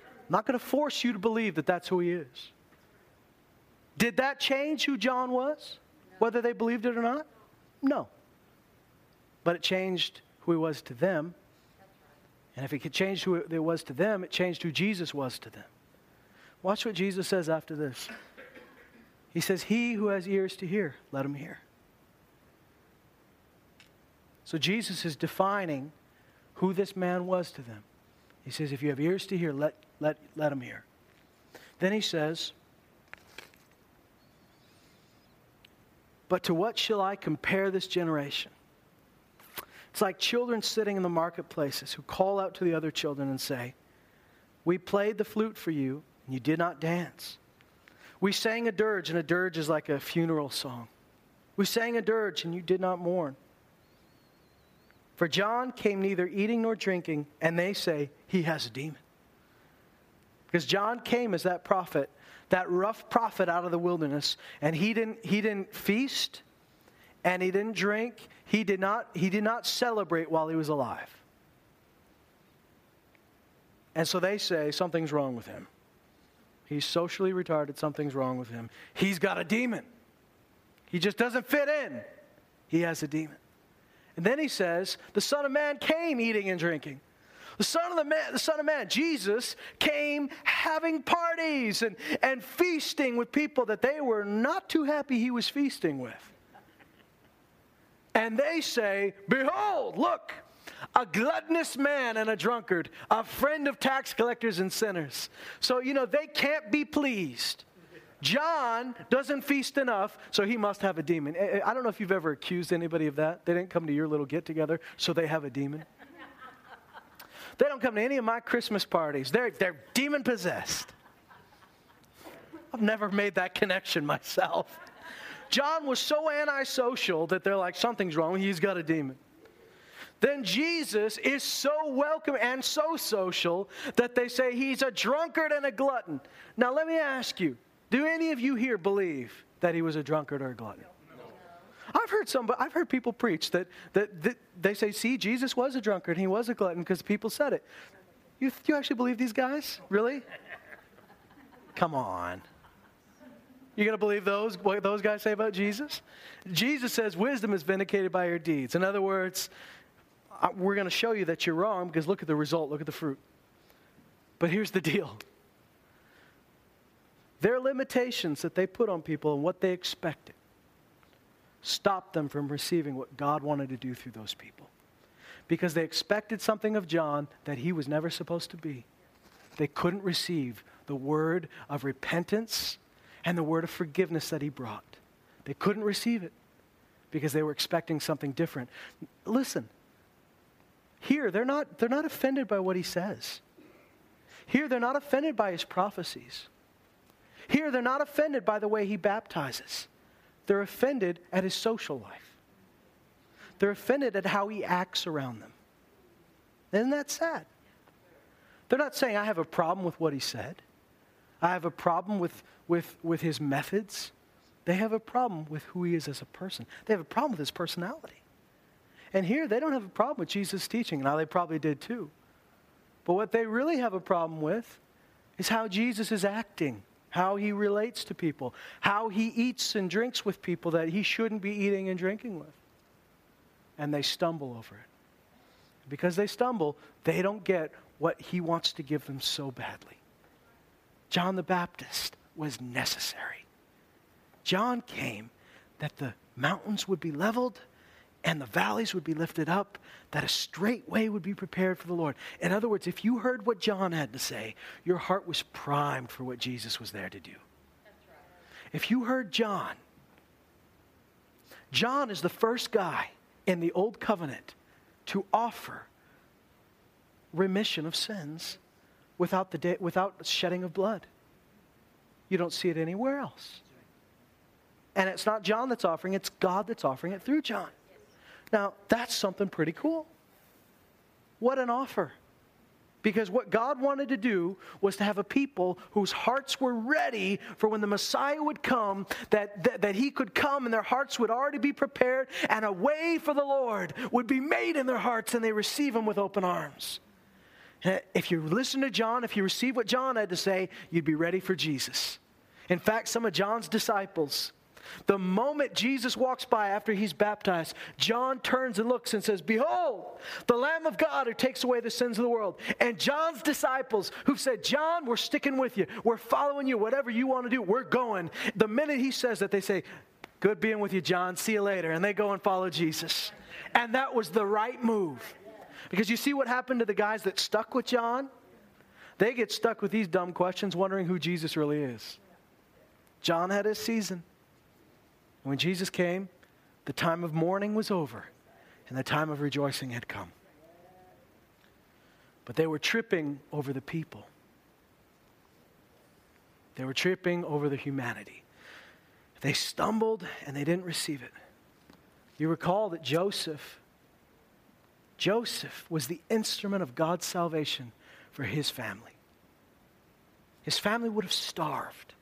I'm not going to force you to believe that that's who he is. Did that change who John was? Whether they believed it or not? No. But it changed who he was to them. And if it could change who it was to them, it changed who Jesus was to them. Watch what Jesus says after this. He says, He who has ears to hear, let him hear. So Jesus is defining who this man was to them. He says, If you have ears to hear, let, let, let him hear. Then he says, But to what shall I compare this generation? It's like children sitting in the marketplaces who call out to the other children and say, We played the flute for you, and you did not dance. We sang a dirge, and a dirge is like a funeral song. We sang a dirge, and you did not mourn. For John came neither eating nor drinking, and they say he has a demon. Because John came as that prophet, that rough prophet out of the wilderness, and he didn't, he didn't feast and he didn't drink. He did not, he did not celebrate while he was alive. And so they say something's wrong with him. He's socially retarded, something's wrong with him. He's got a demon. He just doesn't fit in. He has a demon. And then he says, The Son of Man came eating and drinking. The Son of the Man, the Son of Man, Jesus, came having parties and, and feasting with people that they were not too happy he was feasting with. And they say, Behold, look, a gluttonous man and a drunkard, a friend of tax collectors and sinners. So, you know, they can't be pleased. John doesn't feast enough, so he must have a demon. Eh, eh, I don't know if you've ever accused anybody of that. They didn't come to your little get together, so they have a demon. They don't come to any of my Christmas parties. They're, they're demon possessed. I've never made that connection myself. John was so antisocial that they're like, something's wrong. He's got a demon. Then Jesus is so welcome and so social that they say he's a drunkard and a glutton. Now, let me ask you do any of you here believe that he was a drunkard or a glutton? I've heard some, but I've heard people preach that, that, that they say, see, Jesus was a drunkard he was a glutton because people said it. You, you actually believe these guys? Really? Come on. You going to believe those, what those guys say about Jesus? Jesus says wisdom is vindicated by your deeds. In other words, we're going to show you that you're wrong because look at the result, look at the fruit. But here's the deal their limitations that they put on people and what they expected stopped them from receiving what God wanted to do through those people. Because they expected something of John that he was never supposed to be. They couldn't receive the word of repentance and the word of forgiveness that he brought. They couldn't receive it because they were expecting something different. Listen, here they're not, they're not offended by what he says. Here they're not offended by his prophecies. Here they're not offended by the way he baptizes. They're offended at his social life. They're offended at how he acts around them. Isn't that sad? They're not saying, I have a problem with what he said. I have a problem with, with, with his methods. They have a problem with who he is as a person. They have a problem with his personality. And here, they don't have a problem with Jesus' teaching. Now, they probably did too. But what they really have a problem with is how Jesus is acting, how he relates to people, how he eats and drinks with people that he shouldn't be eating and drinking with. And they stumble over it. Because they stumble, they don't get what he wants to give them so badly. John the Baptist was necessary. John came that the mountains would be leveled and the valleys would be lifted up, that a straight way would be prepared for the Lord. In other words, if you heard what John had to say, your heart was primed for what Jesus was there to do. Right. If you heard John, John is the first guy in the Old Covenant to offer remission of sins without, the de- without shedding of blood. You don't see it anywhere else. And it's not John that's offering, it's God that's offering it through John. Now, that's something pretty cool. What an offer. Because what God wanted to do was to have a people whose hearts were ready for when the Messiah would come, that, that, that, he could come and their hearts would already be prepared, and a way for the Lord would be made in their hearts, and they receive him with open arms. If you listen to John, if you receive what John had to say, you'd be ready for Jesus. In fact, some of John's disciples, the moment Jesus walks by after he's baptized, John turns and looks and says, Behold, the Lamb of God who takes away the sins of the world. And John's disciples who've said, John, we're sticking with you. We're following you. Whatever you want to do, we're going. The minute he says that, they say, Good being with you, John. See you later. And they go and follow Jesus. And that was the right move. Because you see what happened to the guys that stuck with John? They get stuck with these dumb questions, wondering who Jesus really is. John had his season. When Jesus came, the time of mourning was over and the time of rejoicing had come. But they were tripping over the people, they were tripping over the humanity. They stumbled and they didn't receive it. You recall that Joseph, Joseph was the instrument of God's salvation for his family. His family would have starved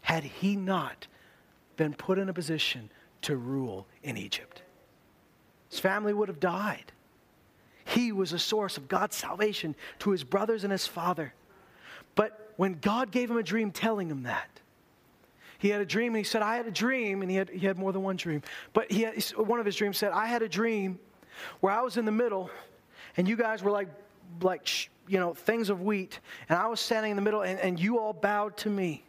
had he not been put in a position to rule in Egypt. His family would have died. He was a source of God's salvation to his brothers and his father. But when God gave him a dream telling him that, he had a dream and he said, I had a dream, and he had, he had more than one dream. But he had, one of his dreams said, I had a dream where I was in the middle and you guys were like, like you know, things of wheat, and I was standing in the middle and, and you all bowed to me.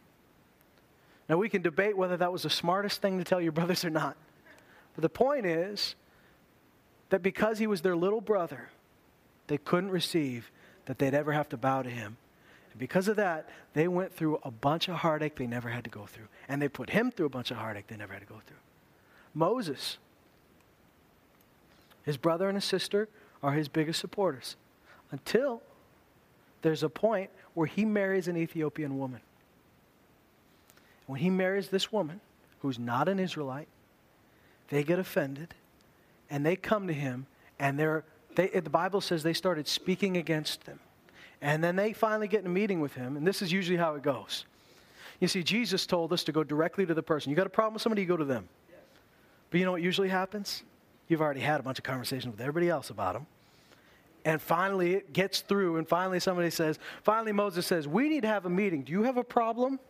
Now, we can debate whether that was the smartest thing to tell your brothers or not. But the point is that because he was their little brother, they couldn't receive that they'd ever have to bow to him. And because of that, they went through a bunch of heartache they never had to go through. And they put him through a bunch of heartache they never had to go through. Moses, his brother and his sister are his biggest supporters until there's a point where he marries an Ethiopian woman when he marries this woman who's not an Israelite, they get offended and they come to him and they're, they, the Bible says they started speaking against them. And then they finally get in a meeting with him, and this is usually how it goes. You see, Jesus told us to go directly to the person. You got a problem with somebody, you go to them. But you know what usually happens? You've already had a bunch of conversations with everybody else about them. And finally, it gets through, and finally, somebody says, finally, Moses says, We need to have a meeting. Do you have a problem?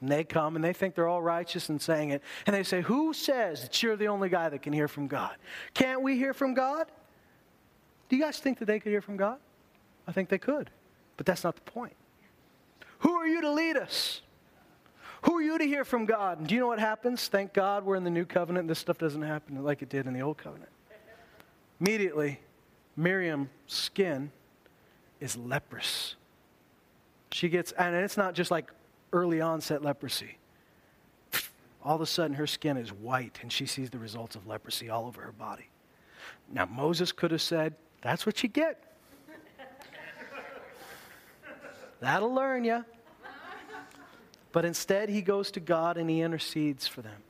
And they come and they think they're all righteous and saying it. And they say, Who says that you're the only guy that can hear from God? Can't we hear from God? Do you guys think that they could hear from God? I think they could. But that's not the point. Who are you to lead us? Who are you to hear from God? And do you know what happens? Thank God we're in the new covenant. This stuff doesn't happen like it did in the old covenant. Immediately, Miriam's skin is leprous. She gets, and it's not just like early onset leprosy. All of a sudden, her skin is white and she sees the results of leprosy all over her body. Now, Moses could have said, That's what you get. That'll learn you. But instead, he goes to God and he intercedes for them.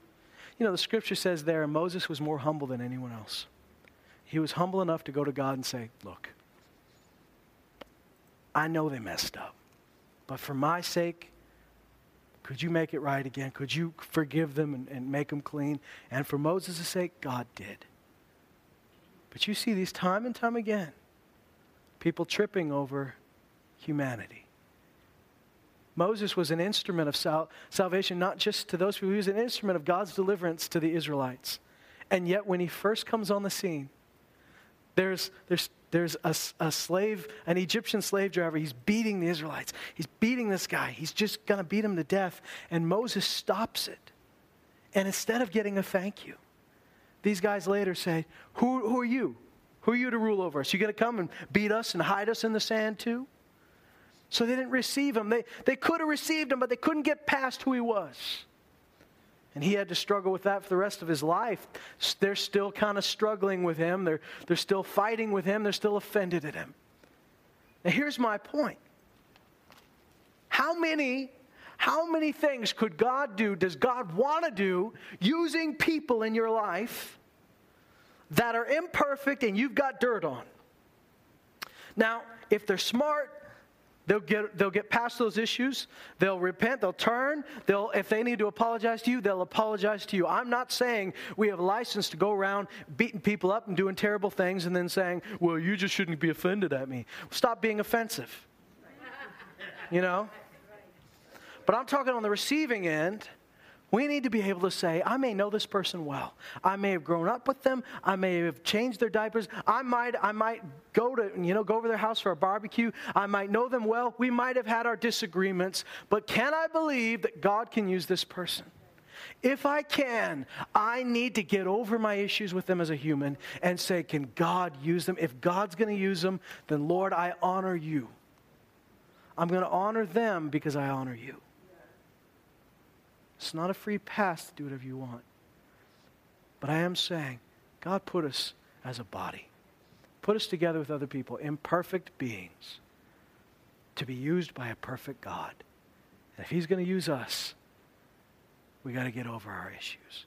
You know, the scripture says there, Moses was more humble than anyone else. He was humble enough to go to God and say, Look, I know they messed up, but for my sake, could you make it right again? Could you forgive them and, and make them clean? And for Moses' sake, God did. But you see these time and time again people tripping over humanity. Moses was an instrument of sal- salvation, not just to those people, he was an instrument of God's deliverance to the Israelites. And yet, when he first comes on the scene, there's, there's there's a, a slave, an Egyptian slave driver. He's beating the Israelites. He's beating this guy. He's just going to beat him to death. And Moses stops it. And instead of getting a thank you, these guys later say, Who, who are you? Who are you to rule over us? You going to come and beat us and hide us in the sand too? So they didn't receive him. They, they could have received him, but they couldn't get past who he was. And he had to struggle with that for the rest of his life. They're still kind of struggling with him. They're, they're still fighting with him. They're still offended at him. Now, here's my point. How many, how many things could God do, does God want to do using people in your life that are imperfect and you've got dirt on? Now, if they're smart, They'll get, they'll get past those issues. They'll repent. They'll turn. They'll, if they need to apologize to you, they'll apologize to you. I'm not saying we have license to go around beating people up and doing terrible things and then saying, well, you just shouldn't be offended at me. Stop being offensive. You know? But I'm talking on the receiving end we need to be able to say, I may know this person well. I may have grown up with them. I may have changed their diapers. I might, I might go to, you know, go over their house for a barbecue. I might know them well. We might have had our disagreements. But can I believe that God can use this person? If I can, I need to get over my issues with them as a human and say, Can God use them? If God's going to use them, then Lord, I honor you. I'm going to honor them because I honor you. It's not a free pass to do whatever you want. But I am saying, God put us as a body, put us together with other people, imperfect beings, to be used by a perfect God. And if He's going to use us, we got to get over our issues.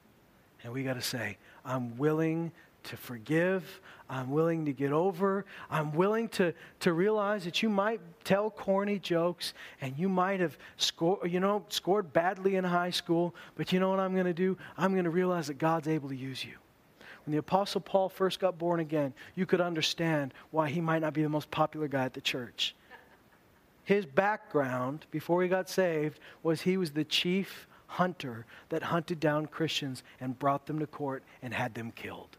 And we got to say, I'm willing to forgive. I'm willing to get over. I'm willing to, to realize that you might tell corny jokes and you might have scored, you know, scored badly in high school, but you know what I'm going to do? I'm going to realize that God's able to use you. When the Apostle Paul first got born again, you could understand why he might not be the most popular guy at the church. His background before he got saved was he was the chief hunter that hunted down Christians and brought them to court and had them killed.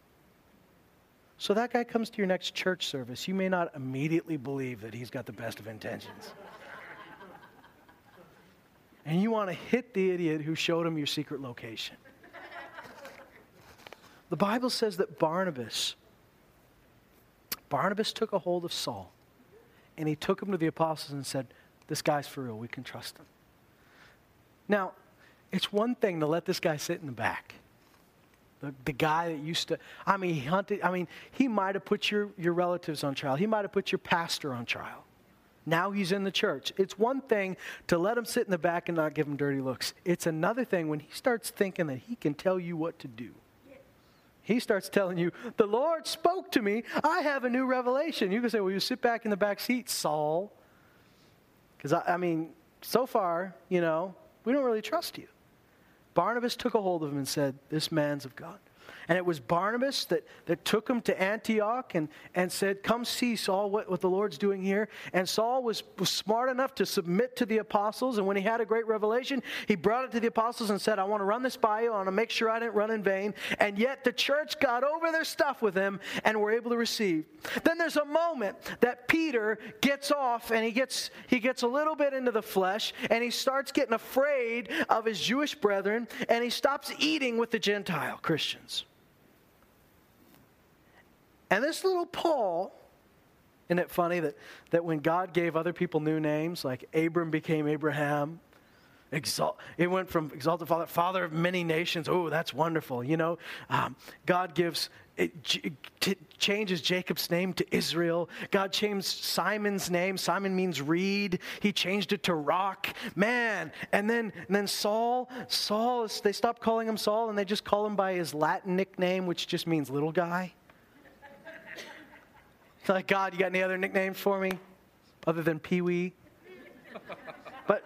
So that guy comes to your next church service. You may not immediately believe that he's got the best of intentions. and you want to hit the idiot who showed him your secret location. The Bible says that Barnabas Barnabas took a hold of Saul and he took him to the apostles and said, This guy's for real. We can trust him. Now, it's one thing to let this guy sit in the back. The, the guy that used to, I mean, he hunted, I mean, he might have put your, your relatives on trial. He might have put your pastor on trial. Now he's in the church. It's one thing to let him sit in the back and not give him dirty looks. It's another thing when he starts thinking that he can tell you what to do. He starts telling you, The Lord spoke to me. I have a new revelation. You can say, Well, you sit back in the back seat, Saul. Because, I, I mean, so far, you know, we don't really trust you. Barnabas took a hold of him and said, This man's of God. And it was Barnabas that, that took him to Antioch and, and said, Come see, Saul, what, what the Lord's doing here. And Saul was, was smart enough to submit to the apostles. And when he had a great revelation, he brought it to the apostles and said, I want to run this by you. I want to make sure I didn't run in vain. And yet the church got over their stuff with him and were able to receive. Then there's a moment that Peter gets off and he gets, he gets a little bit into the flesh and he starts getting afraid of his Jewish brethren and he stops eating with the Gentile Christians. And this little Paul, isn't it funny that, that when God gave other people new names, like Abram became Abraham, exalt, it went from exalted father, father of many nations. Oh, that's wonderful. You know, um, God gives, it, it changes Jacob's name to Israel. God changed Simon's name. Simon means reed. He changed it to rock. Man. And then, and then Saul, Saul, they stopped calling him Saul and they just call him by his Latin nickname, which just means little guy. Like, God, you got any other nicknames for me other than Pee Wee? But,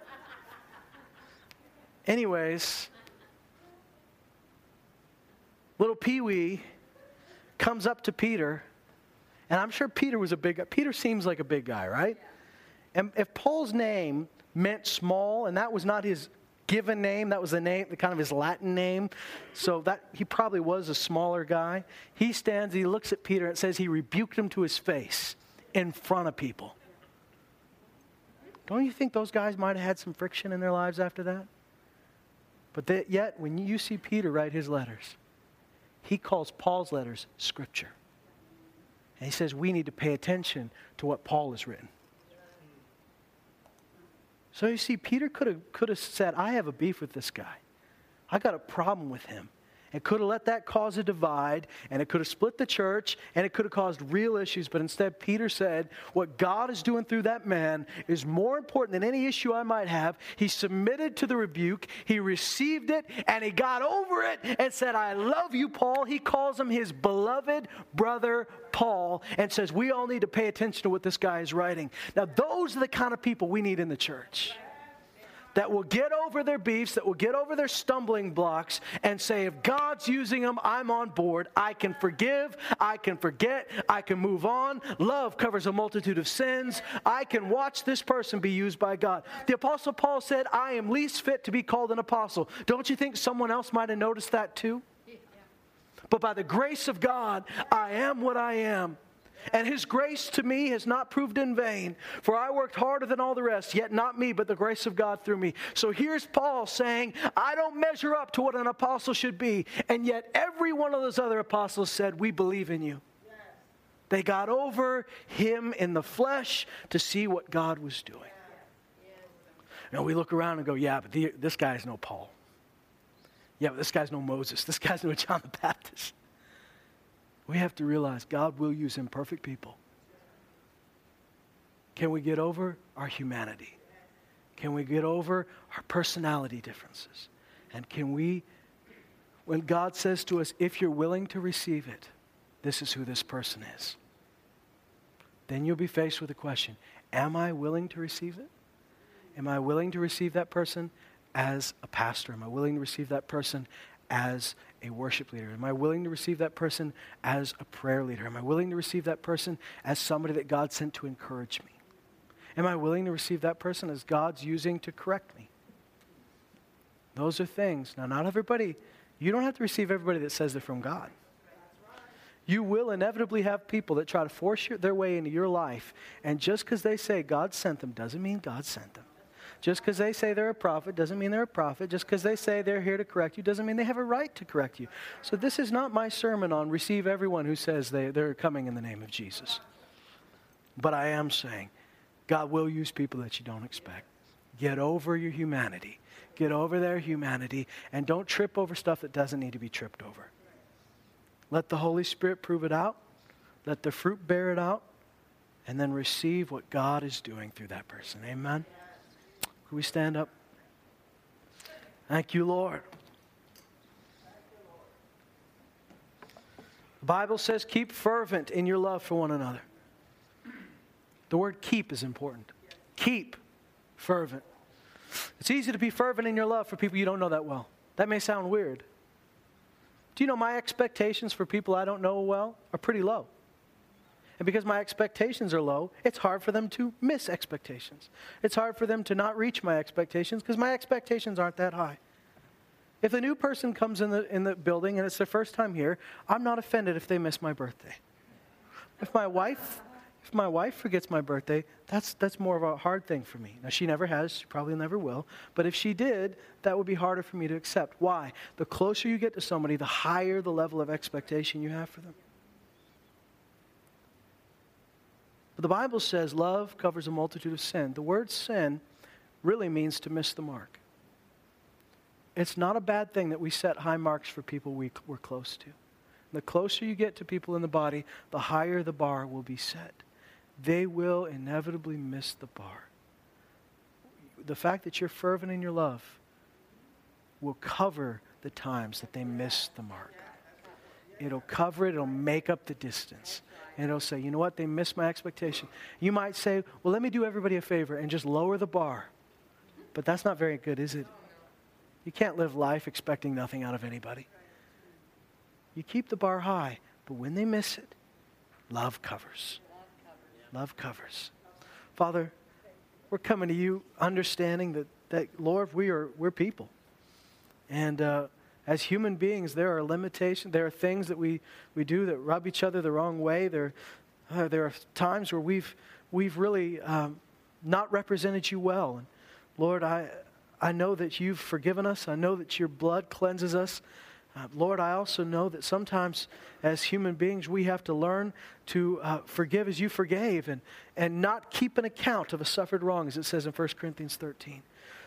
anyways, little Pee Wee comes up to Peter, and I'm sure Peter was a big guy. Peter seems like a big guy, right? And if Paul's name meant small, and that was not his given name. That was the name, the kind of his Latin name. So that he probably was a smaller guy. He stands, he looks at Peter, and says he rebuked him to his face in front of people. Don't you think those guys might have had some friction in their lives after that? But yet, when you see Peter write his letters, he calls Paul's letters scripture. And he says we need to pay attention to what Paul has written. So you see, Peter could have, could have said, I have a beef with this guy. I got a problem with him. It could have let that cause a divide, and it could have split the church, and it could have caused real issues. But instead, Peter said, What God is doing through that man is more important than any issue I might have. He submitted to the rebuke, he received it, and he got over it and said, I love you, Paul. He calls him his beloved brother, Paul, and says, We all need to pay attention to what this guy is writing. Now, those are the kind of people we need in the church that will get over their beefs, that will get over their stumbling blocks, and say, if God's using them, I'm on board. I can forgive, I can forget, I can move on. Love covers a multitude of sins. I can watch this person be used by God. The Apostle Paul said, I am least fit to be called an apostle. Don't you think someone else might have noticed that too? But by the grace of God, I am what I am. And his grace to me has not proved in vain, for I worked harder than all the rest, yet not me, but the grace of God through me. So here's Paul saying, I don't measure up to what an apostle should be. And yet every one of those other apostles said, We believe in you. They got over him in the flesh to see what God was doing. Now we look around and go, Yeah, but the, this guy's no Paul. Yeah, but this guy's no Moses. This guy's no John the Baptist. We have to realize God will use imperfect people. Can we get over our humanity? Can we get over our personality differences? And can we, when God says to us, if you're willing to receive it, this is who this person is, then you'll be faced with the question Am I willing to receive it? Am I willing to receive that person as a pastor? Am I willing to receive that person as a worship leader? Am I willing to receive that person as a prayer leader? Am I willing to receive that person as somebody that God sent to encourage me? Am I willing to receive that person as God's using to correct me? Those are things. Now, not everybody, you don't have to receive everybody that says they're from God. You will inevitably have people that try to force your, their way into your life, and just because they say God sent them doesn't mean God sent them. Just because they say they're a prophet doesn't mean they're a prophet. Just because they say they're here to correct you doesn't mean they have a right to correct you. So, this is not my sermon on receive everyone who says they, they're coming in the name of Jesus. But I am saying God will use people that you don't expect. Get over your humanity. Get over their humanity and don't trip over stuff that doesn't need to be tripped over. Let the Holy Spirit prove it out. Let the fruit bear it out. And then receive what God is doing through that person. Amen. Can we stand up? Thank you, Lord. The Bible says, keep fervent in your love for one another. The word keep is important. Keep fervent. It's easy to be fervent in your love for people you don't know that well. That may sound weird. Do you know my expectations for people I don't know well are pretty low? And because my expectations are low, it's hard for them to miss expectations. It's hard for them to not reach my expectations because my expectations aren't that high. If a new person comes in the, in the building and it's their first time here, I'm not offended if they miss my birthday. If my wife, if my wife forgets my birthday, that's, that's more of a hard thing for me. Now, she never has, she probably never will, but if she did, that would be harder for me to accept. Why? The closer you get to somebody, the higher the level of expectation you have for them. But the Bible says love covers a multitude of sin. The word sin really means to miss the mark. It's not a bad thing that we set high marks for people we, we're close to. The closer you get to people in the body, the higher the bar will be set. They will inevitably miss the bar. The fact that you're fervent in your love will cover the times that they miss the mark. It'll cover it, it'll make up the distance and it'll say, you know what, they missed my expectation. You might say, well, let me do everybody a favor and just lower the bar. But that's not very good, is it? You can't live life expecting nothing out of anybody. You keep the bar high, but when they miss it, love covers. Love covers. Father, we're coming to you understanding that, that Lord, we are, we're people. And, uh, as human beings, there are limitations. There are things that we, we do that rub each other the wrong way. There, uh, there are times where we've, we've really um, not represented you well. And Lord, I, I know that you've forgiven us. I know that your blood cleanses us. Uh, Lord, I also know that sometimes as human beings we have to learn to uh, forgive as you forgave and, and not keep an account of a suffered wrong, as it says in 1 Corinthians 13.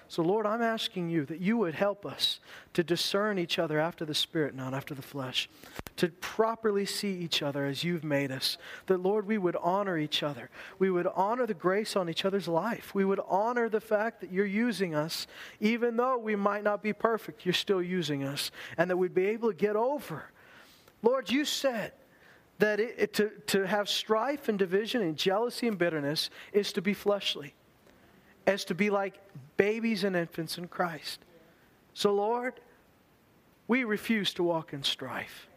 So, Lord, I'm asking you that you would help us to discern each other after the Spirit, not after the flesh, to properly see each other as you've made us. That, Lord, we would honor each other. We would honor the grace on each other's life. We would honor the fact that you're using us, even though we might not be perfect, you're still using us. And that we'd be able to get over. Lord, you said, that it, it, to, to have strife and division and jealousy and bitterness is to be fleshly as to be like babies and infants in Christ. So, Lord, we refuse to walk in strife.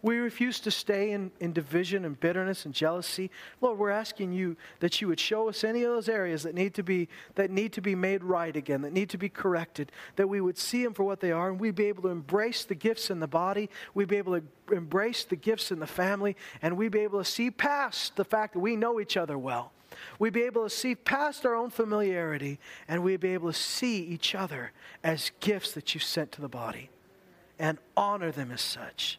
We refuse to stay in, in division and bitterness and jealousy. Lord, we're asking you that you would show us any of those areas that need to be that need to be made right again, that need to be corrected, that we would see them for what they are, and we'd be able to embrace the gifts in the body, we'd be able to embrace the gifts in the family, and we'd be able to see past the fact that we know each other well. We'd be able to see past our own familiarity and we'd be able to see each other as gifts that you sent to the body and honor them as such.